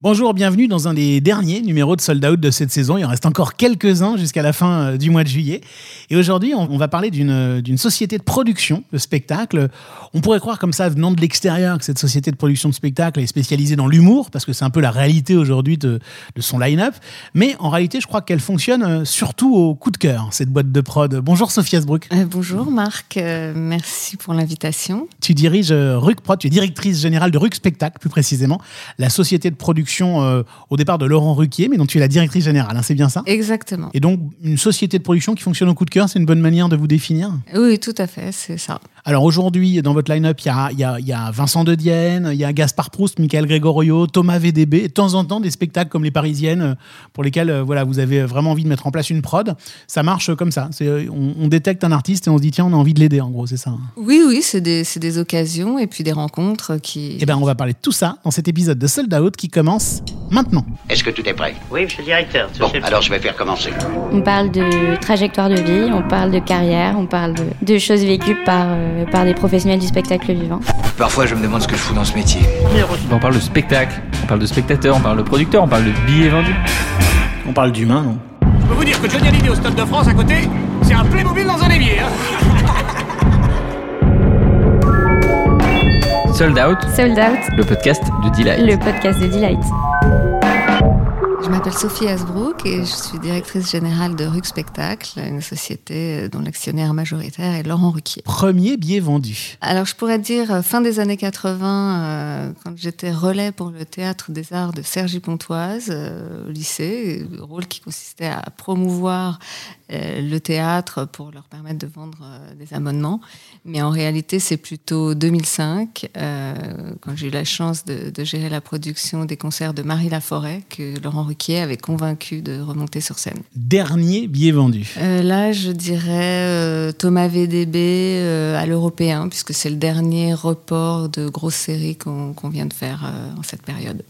Bonjour, bienvenue dans un des derniers numéros de Sold Out de cette saison. Il en reste encore quelques-uns jusqu'à la fin euh, du mois de juillet. Et aujourd'hui, on va parler d'une d'une société de production de spectacles. On pourrait croire comme ça, venant de l'extérieur, que cette société de production de spectacles est spécialisée dans l'humour, parce que c'est un peu la réalité aujourd'hui de, de son line-up. Mais en réalité, je crois qu'elle fonctionne euh, surtout au coup de cœur, cette boîte de prod. Bonjour Sophia Sbrook. Euh, bonjour Marc, euh, merci pour l'invitation. Tu diriges euh, RUC Prod, tu es directrice générale de RUC Spectacle, plus précisément, la société de production euh, au départ de Laurent Ruquier, mais dont tu es la directrice générale, hein, c'est bien ça? Exactement. Et donc, une société de production qui fonctionne au coup de cœur, c'est une bonne manière de vous définir? Oui, tout à fait, c'est ça. Alors aujourd'hui, dans votre line-up, il y a, y y Vincent De Dienne, il y a Gaspard Proust, Michael Gregorio, Thomas VDB, et de temps en temps des spectacles comme Les Parisiennes, euh, pour lesquels euh, voilà, vous avez vraiment envie de mettre en place une prod. Ça marche comme ça. Euh, On, on détecte un artiste et on se dit, tiens, on a envie de l'aider, en gros, c'est ça. hein. Oui, oui, c'est des, occasions et puis des rencontres qui... Eh bien, on va parler de tout ça dans cet épisode de Sold Out qui commence maintenant. Est-ce que tout est prêt? Oui, monsieur le directeur. Bon, alors je vais faire commencer. On parle de trajectoire de vie, on parle de carrière, on parle de, de choses vécues par, euh, par des professionnels du spectacle vivant. Parfois, je me demande ce que je fous dans ce métier. On parle de spectacle, on parle de spectateur, on parle de producteur, on parle de billets vendus. On parle d'humain, non? Je peux vous dire que Johnny Hallyday au Stade de France à côté, c'est un Playmobil dans un évier. Hein Sold Out, Sold Out, le podcast de Delight. le podcast de Delight. Je m'appelle Sophie Asbrook et je suis directrice générale de RUC Spectacle, une société dont l'actionnaire majoritaire est Laurent Ruquier. Premier billet vendu. Alors je pourrais dire euh, fin des années 80, euh, quand j'étais relais pour le théâtre des arts de Sergi Pontoise euh, au lycée, rôle qui consistait à promouvoir euh, le théâtre pour leur permettre de vendre des abonnements. Mais en réalité, c'est plutôt 2005, euh, quand j'ai eu la chance de, de gérer la production des concerts de Marie Laforêt, que Laurent Ruquier avait convaincu de remonter sur scène. Dernier billet vendu. Euh, là, je dirais euh, Thomas VDB euh, à l'européen, puisque c'est le dernier report de grosse série qu'on vient de faire en cette période.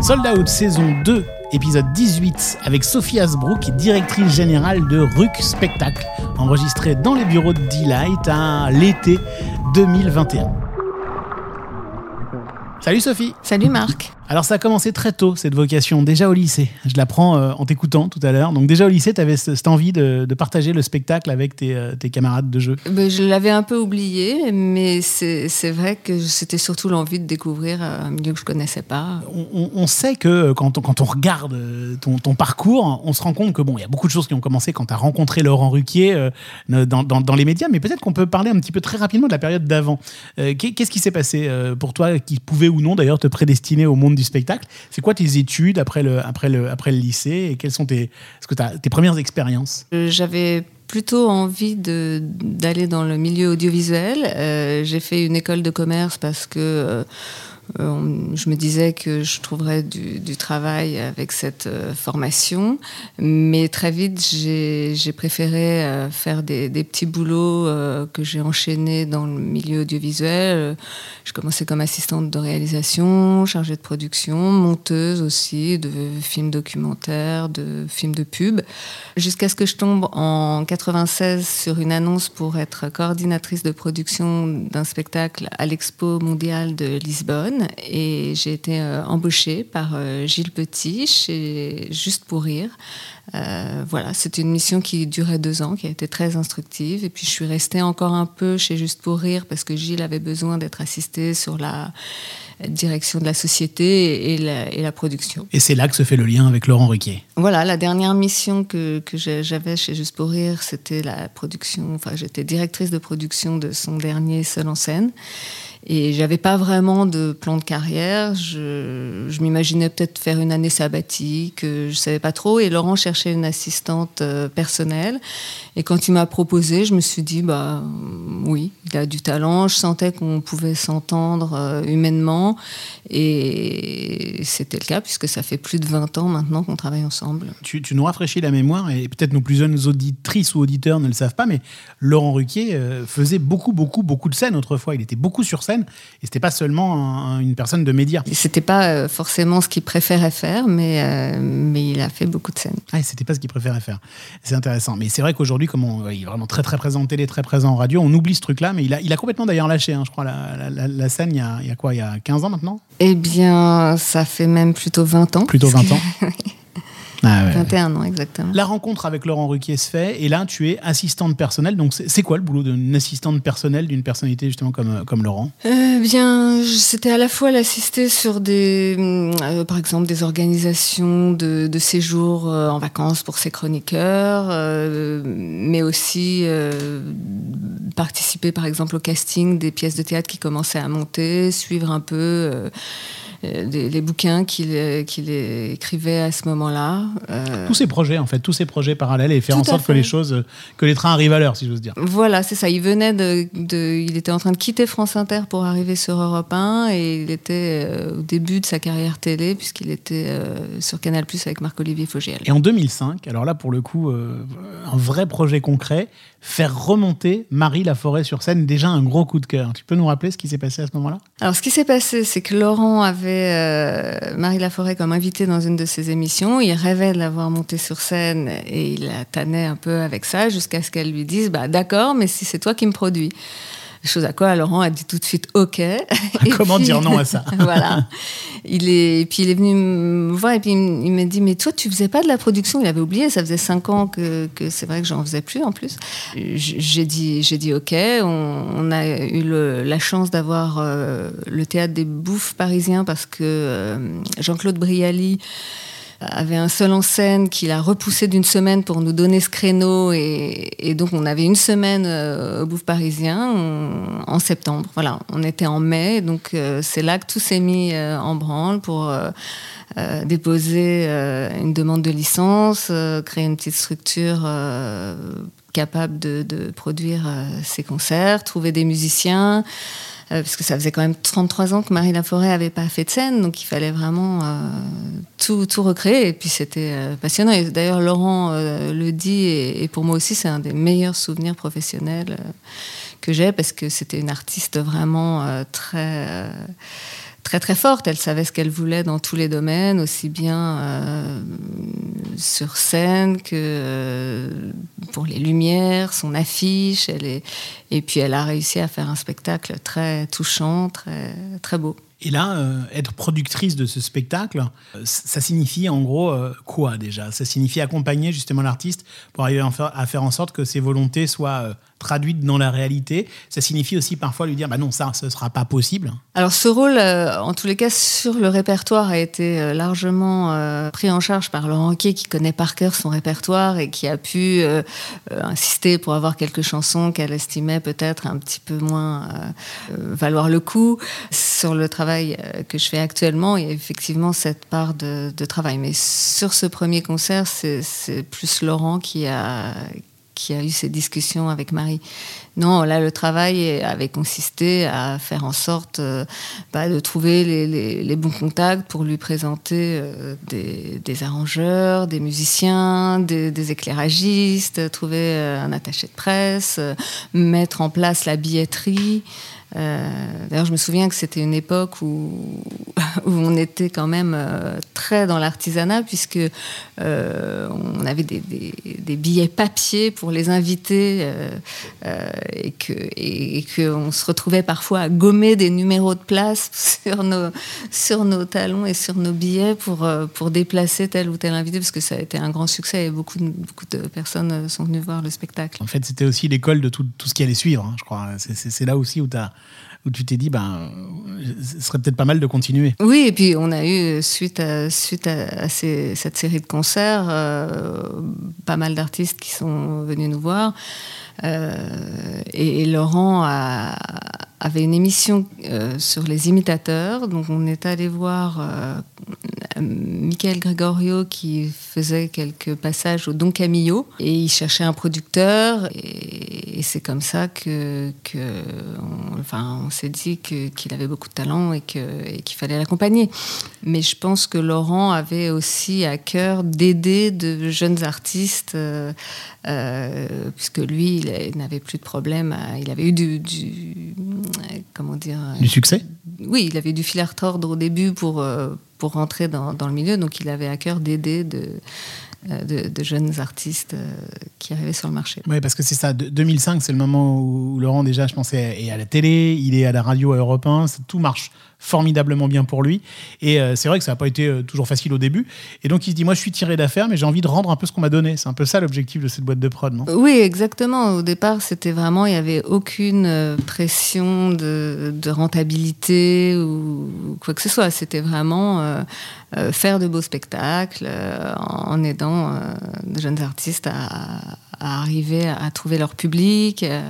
Sold Out saison 2, épisode 18, avec Sophie Asbrook, directrice générale de RUC Spectacle, enregistré dans les bureaux de Delight à l'été 2021. Salut Sophie Salut Marc. Alors ça a commencé très tôt, cette vocation, déjà au lycée. Je l'apprends euh, en t'écoutant tout à l'heure. Donc déjà au lycée, tu avais cette envie de, de partager le spectacle avec tes, euh, tes camarades de jeu. Ben, je l'avais un peu oublié, mais c'est vrai que c'était surtout l'envie de découvrir euh, un milieu que je connaissais pas. on, on- on sait que quand on, quand on regarde euh, ton, ton parcours, on se rend compte que bon, il y a beaucoup de choses qui ont commencé quand tu as rencontré Laurent Ruquier euh, dans, dans- dans les médias, mais peut-être qu'on peut parler un petit peu très rapidement de la période d'avant. Euh, qu'est- Qu'est-ce qui s'est passé euh, pour toi qui pouvait ou non d'ailleurs te prédestiner au monde du spectacle C'est quoi tes études après le, après le, après le lycée et quelles sont tes, est-ce que t'as- tes premières expériences? Euh, J'avais plutôt envie d'aller dans le milieu audiovisuel. Euh, J'ai fait une école de commerce parce que euh, on- je me disais que je trouverais du, travail avec cette euh, formation. Mais très vite, j'ai préféré euh, faire des, petits boulots euh, que j'ai enchaînés dans le milieu audiovisuel. Euh, Je commençais comme assistante de réalisation, chargée de production, monteuse aussi de films documentaires, de films de pub, jusqu'à ce que je tombe en 96 sur une annonce pour être coordinatrice de production d'un spectacle à l'Expo mondiale de Lisbonne. Et j'ai été euh, embauchée par euh, Gilles Petit chez Juste pour rire. Euh, voilà, c'était une mission qui durait deux ans, qui a été très instructive. Et puis je suis restée encore un peu chez Juste pour rire parce que Gilles avait besoin d'être assisté sur la direction de la société et la, et la production. Et c'est là que se fait le lien avec Laurent Ruquier. Voilà, la dernière mission que, que j'avais chez Juste pour rire, c'était la production. Enfin, j'étais directrice de production de son dernier Seul en scène. Et j'avais pas vraiment de plan de carrière. Je, je m'imaginais peut-être faire une année sabbatique. euh, Je savais pas trop. Et Laurent cherchait une assistante euh, personnelle. Et quand il m'a proposé, je me suis dit, bah oui, il a du talent. Je sentais qu'on pouvait s'entendre euh, humainement. Et c'était le cas puisque ça fait plus de 20 ans maintenant qu'on travaille ensemble. Tu, tu nous rafraîchis la mémoire, et peut-être nos plus jeunes auditrices ou auditeurs ne le savent pas, mais Laurent Ruquier euh, faisait beaucoup, beaucoup, beaucoup de scènes autrefois. Il était beaucoup sur scène. Et c'était pas seulement un- une personne de médias. C'était pas euh, forcément ce qu'il préférait faire, mais, euh, mais il a fait beaucoup de scènes. Ah, c'était pas ce qu'il préférait faire. C'est intéressant. Mais c'est vrai qu'aujourd'hui, comme on- il est vraiment très très présent en télé, très présent en radio, on oublie ce truc-là. Mais il a, il a complètement d'ailleurs lâché, hein, je crois, la, la- la- la scène il y, a, il y a quoi Il y a 15 ans maintenant? Eh bien, ça fait même plutôt 20 ans. Plutôt 20 ans. Ah ouais. 21 ans, exactement. La rencontre avec Laurent Ruquier se fait, et là, tu es assistante personnelle. Donc, c'est quoi le boulot d'une assistante personnelle d'une personnalité justement comme, comme Laurent? Euh, bien, c'était à la fois l'assister sur des, hum, euh, par exemple, des organisations de, de séjours euh, en vacances pour ses chroniqueurs, euh, mais aussi euh, participer, par exemple, au casting des pièces de théâtre qui commençaient à monter, suivre un peu euh, euh, les bouquins qu'il euh, qu'il écrivait à ce moment-là. Euh, Tous ces projets, en fait, tous ces projets parallèles et faire Tout en sorte que les choses, que les trains arrivent à l'heure, si j'ose dire. Voilà, c'est ça. Il venait de, de- il était en train de quitter France Inter pour arriver sur Europe 1 et il était euh, au début de sa carrière télé puisqu'il était euh, sur Canal Plus avec Marc-Olivier Fogiel. Et en 2005, alors là, pour le coup, un vrai projet concret, faire remonter Marie Laforêt sur scène, déjà un gros coup de cœur. Tu peux nous rappeler ce qui s'est passé à ce moment-là? Alors, ce qui s'est passé, c'est que Laurent avait Marie Laforêt comme invitée dans une de ses émissions. Il rêvait de la voir monter sur scène et il la tannait un peu avec ça jusqu'à ce qu'elle lui dise bah, D'accord, mais si c'est toi qui me produis. Chose à quoi Laurent a dit tout de suite OK. Et Comment puis- dire non à ça Voilà. Il est, et puis il est venu me voir et puis il m'a dit Mais toi, tu faisais pas de la production Il avait oublié, ça faisait cinq ans que, que c'est vrai que j'en faisais plus en plus. J'ai dit, j'ai dit OK. On, on a eu le- la chance d'avoir euh, le théâtre des bouffes parisiens parce que euh, Jean-Claude Brialy avait un seul en scène qu'il a repoussé d'une semaine pour nous donner ce créneau et, donc on avait une semaine euh, au Bouffe Parisien en septembre. Voilà, on était en mai, donc euh, c'est là que tout s'est mis euh, en branle pour déposer une demande de licence, créer une petite structure capable de, de produire ces concerts, trouver des musiciens. Euh, parce que ça faisait quand même 33 ans que Marie Laforêt avait pas fait de scène, donc il fallait vraiment euh, tout, tout recréer. Et puis c'était euh, passionnant. Et d'ailleurs, Laurent le dit, et, pour moi aussi, c'est un des meilleurs souvenirs professionnels que j'ai, parce que c'était une artiste vraiment très. Très très forte. Elle savait ce qu'elle voulait dans tous les domaines, aussi bien euh, sur scène que euh, pour les lumières, son affiche. Elle est... Et puis elle a réussi à faire un spectacle très touchant, très beau. Et là, euh, être productrice de ce spectacle, euh, ça signifie en gros euh, quoi déjà? Ça signifie accompagner justement l'artiste pour arriver à faire, en sorte que ses volontés soient traduites dans la réalité? Ça signifie aussi parfois lui dire bah non, ça, ce sera pas possible. Alors ce rôle, en tous les cas, sur le répertoire, a été largement pris en charge par Laurent Ruquier, qui connaît par cœur son répertoire et qui a pu insister pour avoir quelques chansons qu'elle estimait peut-être un petit peu moins valoir le coup. Sur le travail euh, que je fais actuellement, il y a effectivement cette part de, travail. Mais sur ce premier concert, c'est plus Laurent qui a qui a eu ces discussions avec Marie. Non, là, le travail avait consisté à faire en sorte euh, bah, de trouver les, bons contacts pour lui présenter euh, des, arrangeurs, des musiciens, des, des éclairagistes, trouver un attaché de presse, mettre en place la billetterie. Euh, D'ailleurs, je me souviens que c'était une époque où, on était quand même euh, très dans l'artisanat, puisque euh, on avait des, billets papier pour les invités et que se retrouvait parfois à gommer des numéros de place sur nos talons et sur nos billets pour déplacer tel ou tel invité, parce que ça a été un grand succès et beaucoup de, personnes sont venues voir le spectacle. En fait, c'était aussi l'école de tout, ce qui allait suivre, hein, je crois. C'est- là aussi où, as, où tu t'es dit, ben, ce serait peut-être pas mal de continuer. Oui, et puis on a eu, suite à, suite à, cette série de concerts, euh, pas mal d'artistes qui sont venus nous voir. Euh, et, Laurent avait une émission euh, sur les imitateurs. Donc on est allé voir euh, Michael Gregorio qui faisait quelques passages au Don Camillo. Et il cherchait un producteur. Et, c'est comme ça que, enfin, on s'est dit qu'il avait beaucoup de talent et qu'il fallait l'accompagner. Mais je pense que Laurent avait aussi à cœur d'aider de jeunes artistes, puisque lui, il, n'avait plus de problème. il avait eu du, du, comment dire Du succès? Oui, il avait du fil à retordre au début pour pour rentrer dans, dans, le milieu. Donc il avait à cœur d'aider de, euh, de, jeunes artistes euh, qui arrivaient sur le marché. Oui, parce que c'est ça. 2005, c'est le moment où Laurent, déjà, je pensais, est à la télé, il est à la radio à Europe 1, tout marche formidablement bien pour lui. Et euh, c'est vrai que ça n'a pas été toujours facile au début. Et donc, il se dit, moi, je suis tiré d'affaires, mais j'ai envie de rendre un peu ce qu'on m'a donné. C'est un peu ça l'objectif de cette boîte de prod, non? Oui, exactement. Au départ, c'était vraiment, il n'y avait aucune pression de, rentabilité ou quoi que ce soit. C'était vraiment faire de beaux spectacles en aidant euh, de jeunes artistes à, arriver à trouver leur public euh,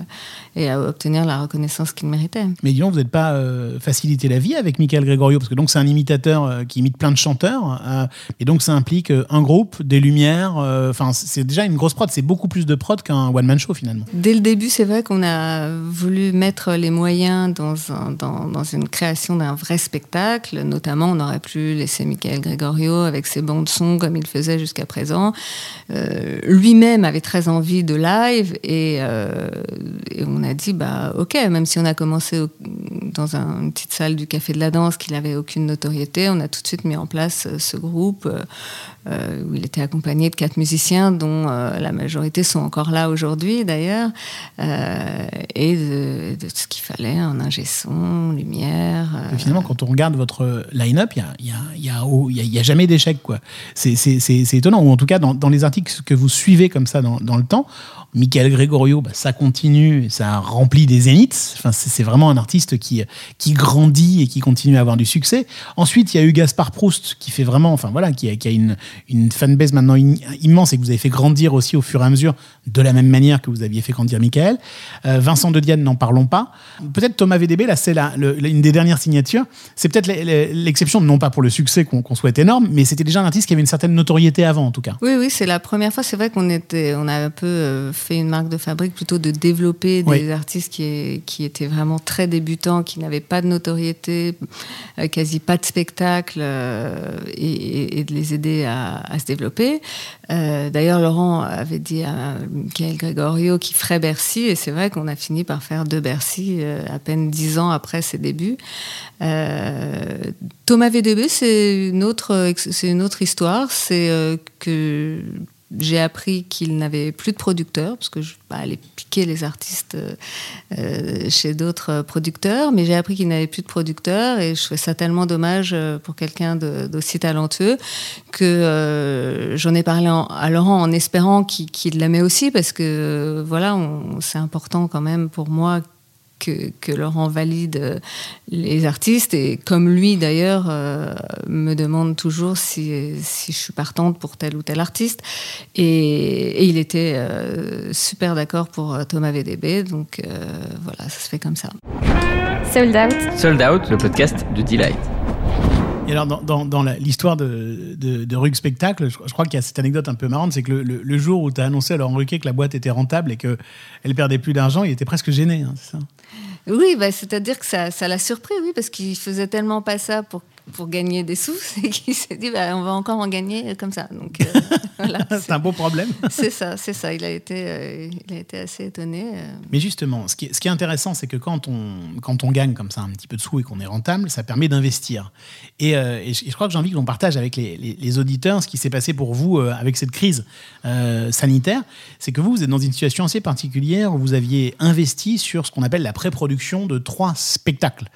et à obtenir la reconnaissance qu'ils méritaient. Mais disons, vous n'êtes pas euh, facilité la vie avec Michael Gregorio, parce que donc c'est un imitateur qui imite plein de chanteurs, et donc ça implique un groupe, des lumières, enfin c'est déjà une grosse prod, c'est beaucoup plus de prod qu'un one-man show finalement. Dès le début, c'est vrai qu'on a voulu mettre les moyens dans, dans, dans une création d'un vrai spectacle, notamment on aurait pu laisser Michael Gregorio avec ses bandes son comme il faisait jusqu'à présent euh, lui-même avait très envie de live euh, et, on a dit bah ok, même si on a commencé dans une petite salle du Café de la Danse qui n'avait aucune notoriété, on a tout de suite mis en place euh, ce groupe où il était accompagné de quatre musiciens dont la majorité sont encore là aujourd'hui d'ailleurs et de, ce qu'il fallait en ingé son, lumière. finalement, quand on regarde votre line-up, il n'y a, y a, jamais d'échec. C'est étonnant ou en tout cas dans, les articles que vous suivez comme ça dans, le temps, Michael Gregorio, bah, ça continue, ça remplit des zéniths. Enfin, c'est vraiment un artiste qui, grandit et qui continue à avoir du succès. Ensuite, il y a eu Gaspard Proust qui fait vraiment, enfin voilà, a, qui a une, une fanbase maintenant immense et que vous avez fait grandir aussi au fur et à mesure, de la même manière que vous aviez fait grandir Michael. Euh, Vincent de Diane, n'en parlons pas. Peut-être Thomas VDB, là, c'est une des dernières signatures. C'est peut-être l'exception, non pas pour le succès qu'on souhaite énorme, mais c'était déjà un artiste qui avait une certaine notoriété avant, en tout cas. Oui, oui, c'est la première fois. C'est vrai qu'on était, on a un peu euh, fait une marque de fabrique plutôt de développer des artistes qui, qui, étaient vraiment très débutants, qui n'avaient pas de notoriété, euh, quasi pas de spectacle, et, de les aider à, se développer. Euh, d'ailleurs, Laurent avait dit à Michael Gregorio qu'il ferait Bercy, et c'est vrai qu'on a fini par faire deux Bercy à peine dix ans après ses débuts. Thomas VDB, c'est une une autre histoire. C'est que j'ai appris qu'il n'avait plus de producteurs, parce que je vais aller piquer les artistes euh, chez d'autres producteurs, mais j'ai appris qu'il n'avait plus de producteurs et je trouvais ça tellement dommage euh, pour quelqu'un d'aussi talentueux que euh, j'en ai parlé à Laurent en espérant qu'il l'aimait aussi, parce que voilà, c'est important quand même pour moi que, Laurent valide euh, les artistes et comme lui d'ailleurs euh, me demande toujours si, si, je suis partante pour tel ou tel artiste et, il était euh, super d'accord pour Thomas VDB donc voilà ça se fait comme ça. Sold Out. Sold Out, le podcast de Delight. Alors, dans, dans, l'histoire de, de, Rug Spectacle, je, crois qu'il y a cette anecdote un peu marrante, c'est que le, jour où tu as annoncé à Laurent que la boîte était rentable et qu'elle perdait plus d'argent, il était presque gêné, hein, ça? Oui, bah, c'est-à-dire que ça, ça l'a surpris, oui, parce qu'il faisait tellement pas ça pour pour gagner des sous, c'est qu'il s'est dit bah, on va encore en gagner comme ça. Donc euh, c'est un beau problème. c'est ça, c'est ça. Il a été, euh, il a été assez étonné. Euh. Mais justement, ce qui, est, ce qui est intéressant, c'est que quand on, quand on gagne comme ça un petit peu de sous et qu'on est rentable, ça permet d'investir. Et, je, crois que j'ai envie que l'on partage avec les, les, auditeurs ce qui s'est passé pour vous avec cette crise sanitaire. C'est que vous, vous êtes dans une situation assez particulière où vous aviez investi sur ce qu'on appelle la pré-production de trois spectacles.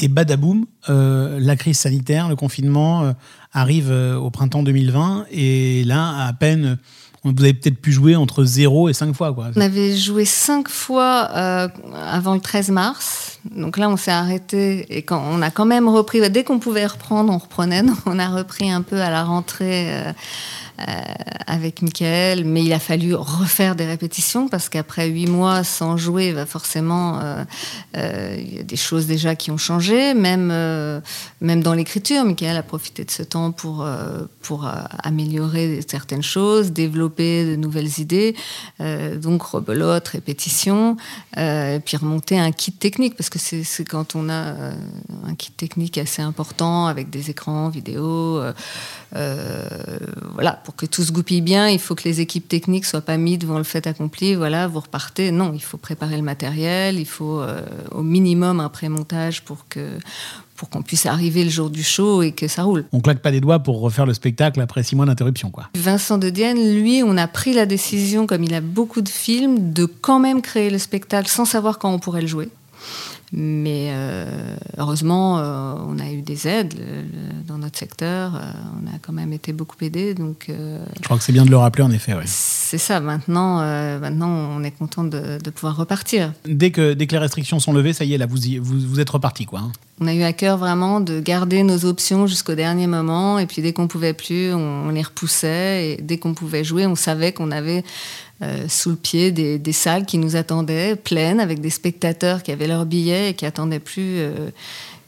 Et badaboum, euh, la crise sanitaire, le confinement euh, arrive euh, au printemps 2020. Et là, à peine, vous avez peut-être pu jouer entre 0 et 5 fois. Quoi. On avait joué 5 fois avant le 13 mars. Donc là, on s'est arrêté et quand on a quand même repris, dès qu'on pouvait reprendre, on reprenait. Donc on a repris un peu à la rentrée. Euh, euh, avec Michael, mais il a fallu refaire des répétitions parce qu'après huit mois sans jouer, va forcément, euh, euh, il y a des choses déjà qui ont changé, même, même dans l'écriture. Michael a profité de ce temps pour, pour améliorer certaines choses, développer de nouvelles idées, donc rebelote, répétition, et puis remonter un kit technique parce que c'est quand on a un kit technique assez important avec des écrans vidéo, voilà pour que tout se goupille bien, il faut que les équipes techniques soient pas mises devant le fait accompli. Voilà, vous repartez. Non, il faut préparer le matériel, il faut euh, au minimum un pré-montage pour que pour qu'on puisse arriver le jour du show et que ça roule. On claque pas des doigts pour refaire le spectacle après six mois d'interruption, quoi. Vincent de Dienne, lui, on a pris la décision, comme il a beaucoup de films, de quand même créer le spectacle sans savoir quand on pourrait le jouer. Mais euh, heureusement, euh, on a eu des aides dans notre secteur. Euh, on a quand même été beaucoup aidés. Donc, Je crois que c'est bien de le rappeler, en effet. C'est ça. Maintenant, maintenant, on est content de, pouvoir repartir. Dès que, dès que les restrictions sont levées, ça y est, là, vous, vous, vous êtes reparti, quoi. Hein. On a eu à cœur vraiment de garder nos options jusqu'au dernier moment. Et puis, dès qu'on pouvait plus, on, on les repoussait. Et dès qu'on pouvait jouer, on savait qu'on avait euh, sous le pied des, salles qui nous attendaient, pleines, avec des spectateurs qui avaient leurs billets et qui attendaient plus euh,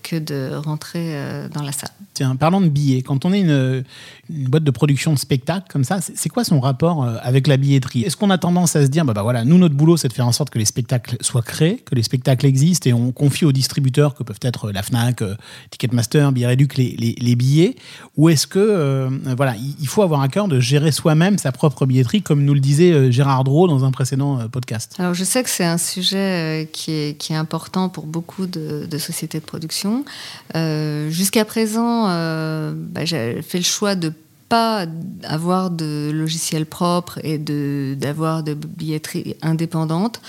que de rentrer euh, dans la salle. Tiens, parlons de billets. Quand on est une, une boîte de production de spectacle comme ça, c'est quoi son rapport euh, avec la billetterie? Est-ce qu'on a tendance à se dire, bah, bah, voilà, nous, notre boulot, c'est de faire en sorte que les spectacles soient créés, que les spectacles existent, et on confie aux distributeurs, que peuvent être la FNAC, euh, Ticketmaster, Billet Réduc, les, les, billets? Ou est-ce que, euh, voilà, il faut avoir à cœur de gérer soi-même sa propre billetterie, comme nous le disait Gérard Drault dans un précédent podcast? Alors, je sais que c'est un sujet qui est, qui est important pour beaucoup de, sociétés de production. Jusqu'à présent, bah, j'ai fait le choix de pas avoir de logiciel propre et d'avoir de, de billetterie indépendante.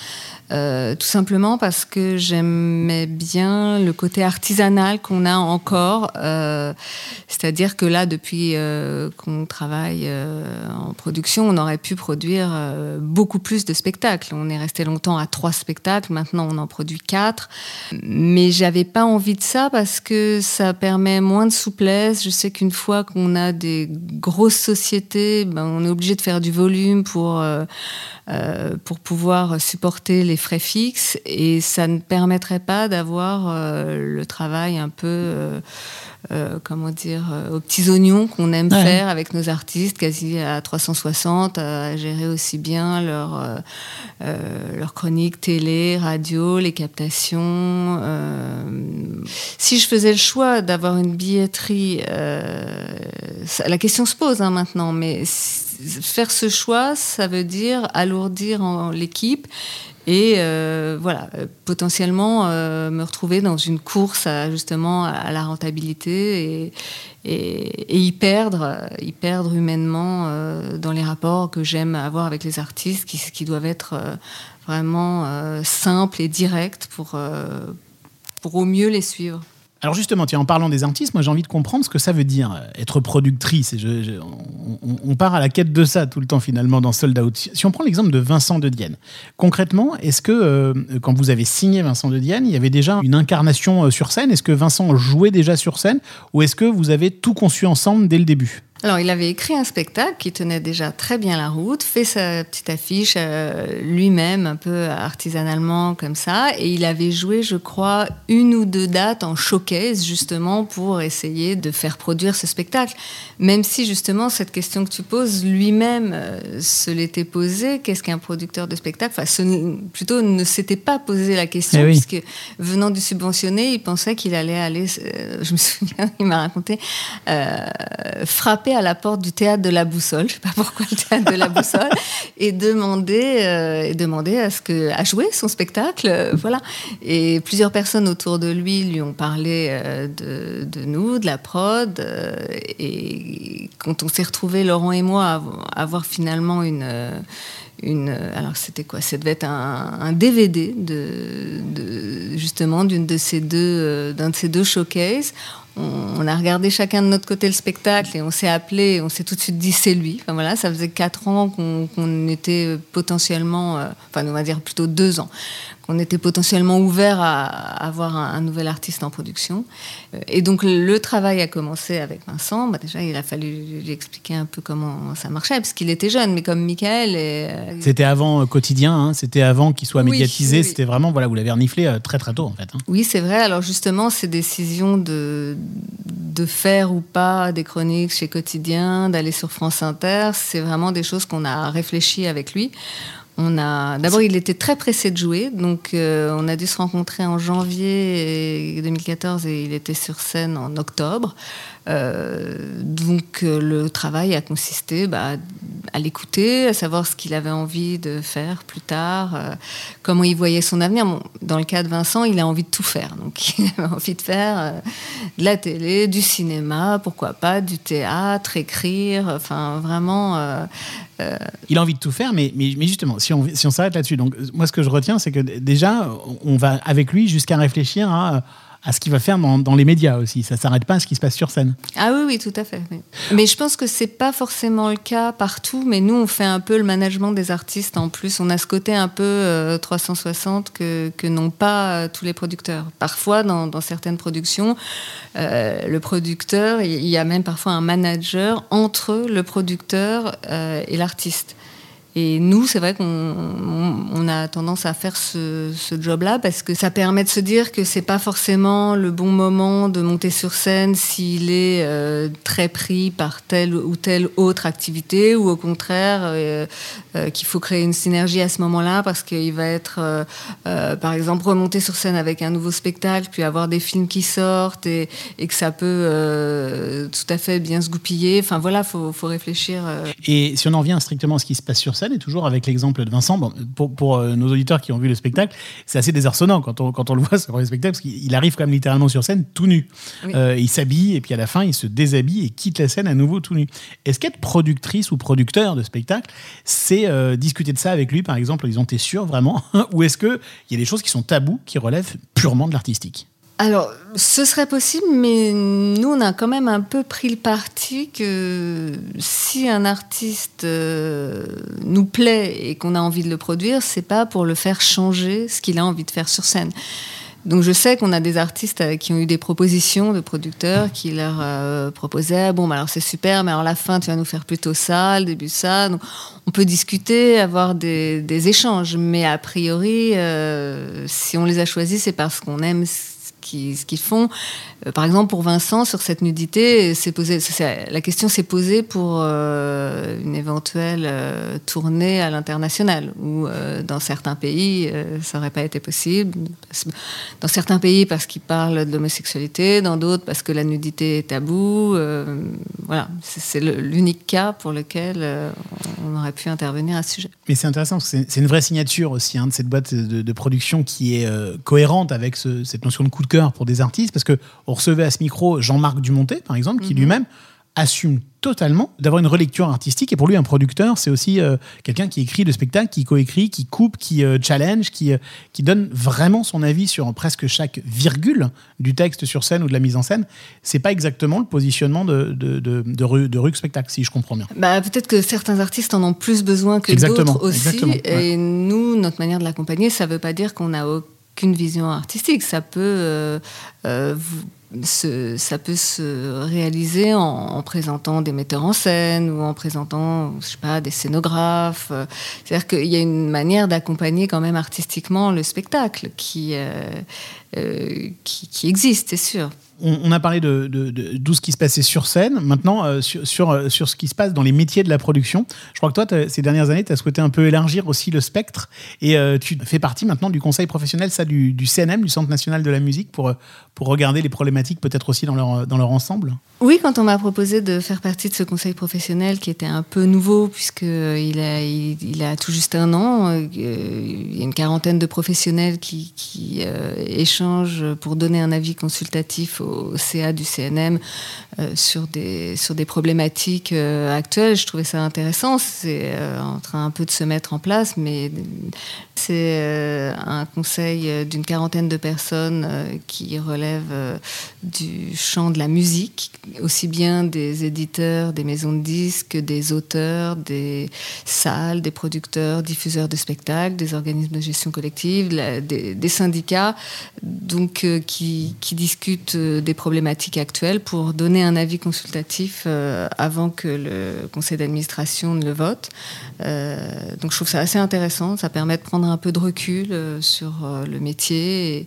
Euh, tout simplement parce que j'aimais bien le côté artisanal qu'on a encore. Euh, c'est-à-dire que là, depuis euh, qu'on travaille en production, on aurait pu produire beaucoup plus de spectacles. On est resté longtemps à trois spectacles, maintenant on en produit quatre. Mais j'avais pas envie de ça parce que ça permet moins de souplesse. Je sais qu'une fois qu'on a des grosses sociétés, ben, on est obligé de faire du volume pour pour pouvoir supporter les frais fixes et ça ne permettrait pas d'avoir euh, le travail un peu, euh, comment dire, aux petits oignons qu'on aime faire avec nos artistes, quasi à 360, à gérer aussi bien leur, leur chronique télé, radio, les captations. si je faisais le choix d'avoir une billetterie, la question se pose hein, maintenant, mais faire ce choix, ça veut dire alourdir l'équipe et euh, voilà, euh, potentiellement euh, me retrouver dans une course à, justement à la rentabilité et, y perdre, y perdre humainement dans les rapports que j'aime avoir avec les artistes, qui, qui doivent être vraiment simples et directs pour, pour au mieux les suivre. Alors justement, tiens, en parlant des artistes, moi j'ai envie de comprendre ce que ça veut dire euh, être productrice. on, part à la quête de ça tout le temps finalement dans Sold Out. Si on prend l'exemple de Vincent de Dienne, concrètement, est-ce que euh, quand vous avez signé Vincent de Dienne, il y avait déjà une incarnation euh, sur scène? Est-ce que Vincent jouait déjà sur scène? Ou est-ce que vous avez tout conçu ensemble dès le début? Alors, il avait écrit un spectacle qui tenait déjà très bien la route, fait sa petite affiche euh, lui-même, un peu artisanalement comme ça, et il avait joué, je crois, une ou deux dates en showcase, justement, pour essayer de faire produire ce spectacle. Même si, justement, cette question que tu poses, lui-même euh, se l'était posée, qu'est-ce qu'un producteur de spectacle? Enfin, ce, plutôt ne s'était pas posé la question, eh puisque venant du subventionné, il pensait qu'il allait aller, euh, je me souviens, il m'a raconté, frapper à la porte du théâtre de la Boussole, je sais pas pourquoi le théâtre de la Boussole, et demander, euh, et demander à ce que à jouer son spectacle, euh, voilà. Et plusieurs personnes autour de lui lui ont parlé euh, de, de, nous, de la prod, et quand on s'est retrouvés Laurent et moi à avoir finalement une une, alors c'était quoi Ça devait être un, DVD de, justement d'une de ces deux, d'un de ces deux showcases on, a regardé chacun de notre côté le spectacle et on s'est appelé, on s'est tout de suite dit c'est lui. Enfin voilà, ça faisait quatre ans qu'on était potentiellement, euh, enfin on va dire plutôt deux ans, qu'on était potentiellement ouvert à, avoir un, nouvel artiste en production. Euh, et donc le travail a commencé avec Vincent. Bah, déjà, il a fallu lui expliquer un peu comment ça marchait, parce qu'il était jeune, mais comme Michael. Euh, c'était avant quotidien, hein, c'était avant qu'il soit médiatisé. C'était vraiment, voilà, vous l'avez reniflé très très tôt en fait. Hein. Oui, c'est vrai. Alors justement, ces décisions de de faire ou pas des chroniques chez Quotidien, d'aller sur France Inter, c'est vraiment des choses qu'on a réfléchi avec lui. D'abord il était très pressé de jouer, donc euh, on a dû se rencontrer en janvier 2014 et il était sur scène en octobre. Euh, donc euh, le travail a consisté bah, à l'écouter, à savoir ce qu'il avait envie de faire plus tard, comment il voyait son avenir. dans le cas de Vincent, il a envie de tout faire. Donc il avait envie de faire de la télé, du cinéma, pourquoi pas, du théâtre, écrire, enfin vraiment... Il a envie de tout faire, mais, justement, si on, s'arrête là-dessus, moi ce que je retiens, c'est que déjà, on va avec lui jusqu'à réfléchir à à ce qu'il va faire dans, les médias aussi. Ça ne s'arrête pas à ce qui se passe sur scène. Ah oui, oui, tout à fait. Mais je pense que c'est pas forcément le cas partout, mais nous, on fait un peu le management des artistes en plus. On a ce côté un peu 360 euh, que, que n'ont pas euh, tous les producteurs. Parfois, dans, certaines productions, euh, le producteur, il y a même parfois un manager entre le producteur et l'artiste. Et nous, c'est vrai qu'on a tendance à faire ce, job-là parce que ça permet de se dire que c'est pas forcément le bon moment de monter sur scène s'il est euh, très pris par telle ou telle autre activité ou au contraire euh, euh, qu'il faut créer une synergie à ce moment-là parce qu'il va être, par exemple, remonter sur scène avec un nouveau spectacle puis avoir des films qui sortent et, que ça peut tout à fait bien se goupiller. Enfin voilà, faut, faut réfléchir. Et si on en vient strictement à ce qui se passe sur scène, et toujours avec l'exemple de Vincent, pour, pour euh, nos auditeurs qui ont vu le spectacle, c'est assez désarçonnant quand on, quand on le voit sur le spectacle, parce qu'il arrive quand même littéralement sur scène tout nu. Euh, il s'habille, et puis à la fin, il se déshabille et quitte la scène à nouveau tout nu. Est-ce qu'être productrice ou producteur de spectacle, c'est euh, discuter de ça avec lui, par exemple, en disant T'es sûr vraiment? Ou est-ce qu'il y a des choses qui sont tabous, qui relèvent purement de l'artistique? Alors, ce serait possible, mais nous, on a quand même un peu pris le parti que si un artiste euh, nous plaît et qu'on a envie de le produire, c'est pas pour le faire changer ce qu'il a envie de faire sur scène. Donc je sais qu'on a des artistes euh, qui ont eu des propositions de producteurs qui leur euh, proposaient bon bah alors c'est super mais alors la fin tu vas nous faire plutôt ça le début ça donc on peut discuter avoir des, échanges mais a priori si on les a choisis c'est parce qu'on aime ce qu'ils font. Euh, par exemple, pour Vincent, sur cette nudité, posé, la question s'est posée pour euh, une éventuelle euh, tournée à l'international, où dans certains pays, ça n'aurait pas été possible. Dans certains pays, parce qu'ils parlent de l'homosexualité, dans d'autres, parce que la nudité est tabou. voilà, c'est l'unique cas pour lequel on aurait pu intervenir à ce sujet. Mais c'est intéressant, c'est une vraie signature aussi hein, de cette boîte de, production qui est cohérente avec cette notion de de cœur pour des artistes, parce que on recevait à ce micro Jean-Marc Dumontet, par exemple, qui mhm. lui-même assume totalement d'avoir une relecture artistique. Et pour lui, un producteur, c'est aussi euh, quelqu'un qui écrit le spectacle, qui coécrit, qui coupe, qui euh, challenge, qui, euh, qui donne vraiment son avis sur presque chaque virgule du texte sur scène ou de la mise en scène. C'est pas exactement le positionnement de, de, de, de, rue, de Spectacle, si je comprends bien. Bah, Peut-être que certains artistes en ont plus besoin que d'autres aussi. Et nous, notre manière de l'accompagner, ça veut pas dire qu'on a aucune vision artistique. Ça peut vous ça peut se réaliser en, présentant des metteurs en scène ou en présentant, je sais pas, des scénographes. C'est-à-dire qu'il y a une manière d'accompagner quand même artistiquement le spectacle qui, euh, euh, qui, qui existe, c'est sûr on, a parlé de, tout ce qui se passait sur scène. Maintenant, euh, sur, euh, sur, ce qui se passe dans les métiers de la production, je crois que toi, ces dernières années, tu as souhaité un peu élargir aussi le spectre et euh, tu fais partie maintenant du conseil professionnel ça, du, CNM, du Centre national de la musique, pour, pour regarder les problématiques peut-être aussi dans leur, dans leur ensemble. Oui, quand on m'a proposé de faire partie de ce conseil professionnel qui était un peu nouveau, puisqu'il a, il, a tout juste un an, il y a une quarantaine de professionnels qui, qui échangent pour donner un avis consultatif au, CA du CNM sur, des, sur des problématiques actuelles. Je trouvais ça intéressant. C'est en train un peu de se mettre en place, mais c'est un conseil d'une quarantaine de personnes qui relève du champ de la musique, aussi bien des éditeurs, des maisons de disques, des auteurs, des salles, des producteurs, diffuseurs de spectacles, des organismes de gestion collective, des, syndicats, donc euh, qui, discutent euh, des problématiques actuelles pour donner un avis consultatif euh, avant que le conseil d'administration ne le vote. donc je trouve ça assez intéressant, ça permet de prendre un peu de recul sur le métier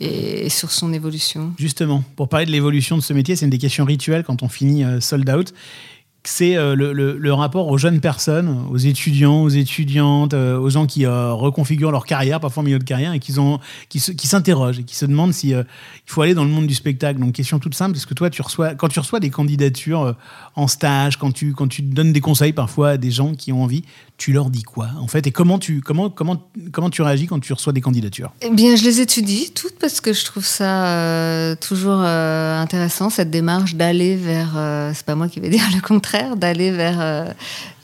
et, sur son évolution. Justement, pour parler de l'évolution de ce métier, c'est une des questions rituelles quand on finit Sold Out c'est euh, le, rapport aux jeunes personnes, aux étudiants, aux étudiantes, euh, aux gens qui euh, reconfigurent leur carrière, parfois en milieu de carrière, et qui, qui, s'interrogent et qui se demandent s'il il faut aller dans le monde du spectacle. Donc, question toute simple, est-ce que toi, tu reçois, quand tu reçois des candidatures en stage, quand tu, quand tu donnes des conseils parfois à des gens qui ont envie, tu leur dis quoi en fait? Et comment tu, comment, comment, comment tu réagis quand tu reçois des candidatures? Eh bien, je les étudie toutes parce que je trouve ça toujours intéressant, cette démarche d'aller vers, c'est pas moi qui vais dire le contraire, d'aller vers,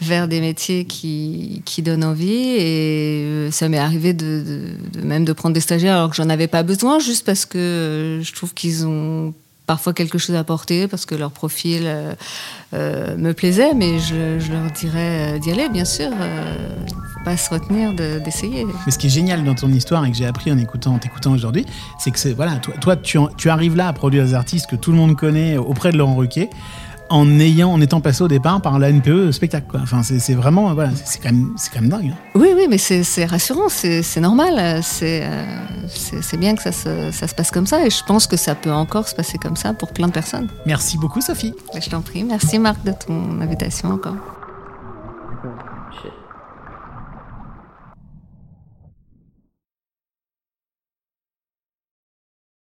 vers des métiers qui, qui donnent envie. Et ça m'est arrivé de, même de prendre des stagiaires alors que j'en avais pas besoin, juste parce que je trouve qu'ils ont parfois quelque chose à apporter parce que leur profil euh, euh, me plaisait, mais je, leur dirais euh, d'y aller, bien sûr. faut pas se retenir d'essayer. mais ce qui est génial dans ton histoire et que j'ai appris en écoutant, t'écoutant aujourd'hui, c'est que voilà, toi, toi tu, tu, arrives là à produire des artistes que tout le monde connaît auprès de Laurent Ruquier en ayant, en étant passé au départ par la NPE spectacle. Quoi. Enfin, c'est vraiment, voilà, c'est quand même, c'est quand même dingue. Hein. Oui, oui, mais c'est rassurant, c'est normal, c'est c'est bien que ça se, ça se passe comme ça, et je pense que ça peut encore se passer comme ça pour plein de personnes. Merci beaucoup, Sophie. Je t'en prie, merci Marc de ton invitation encore.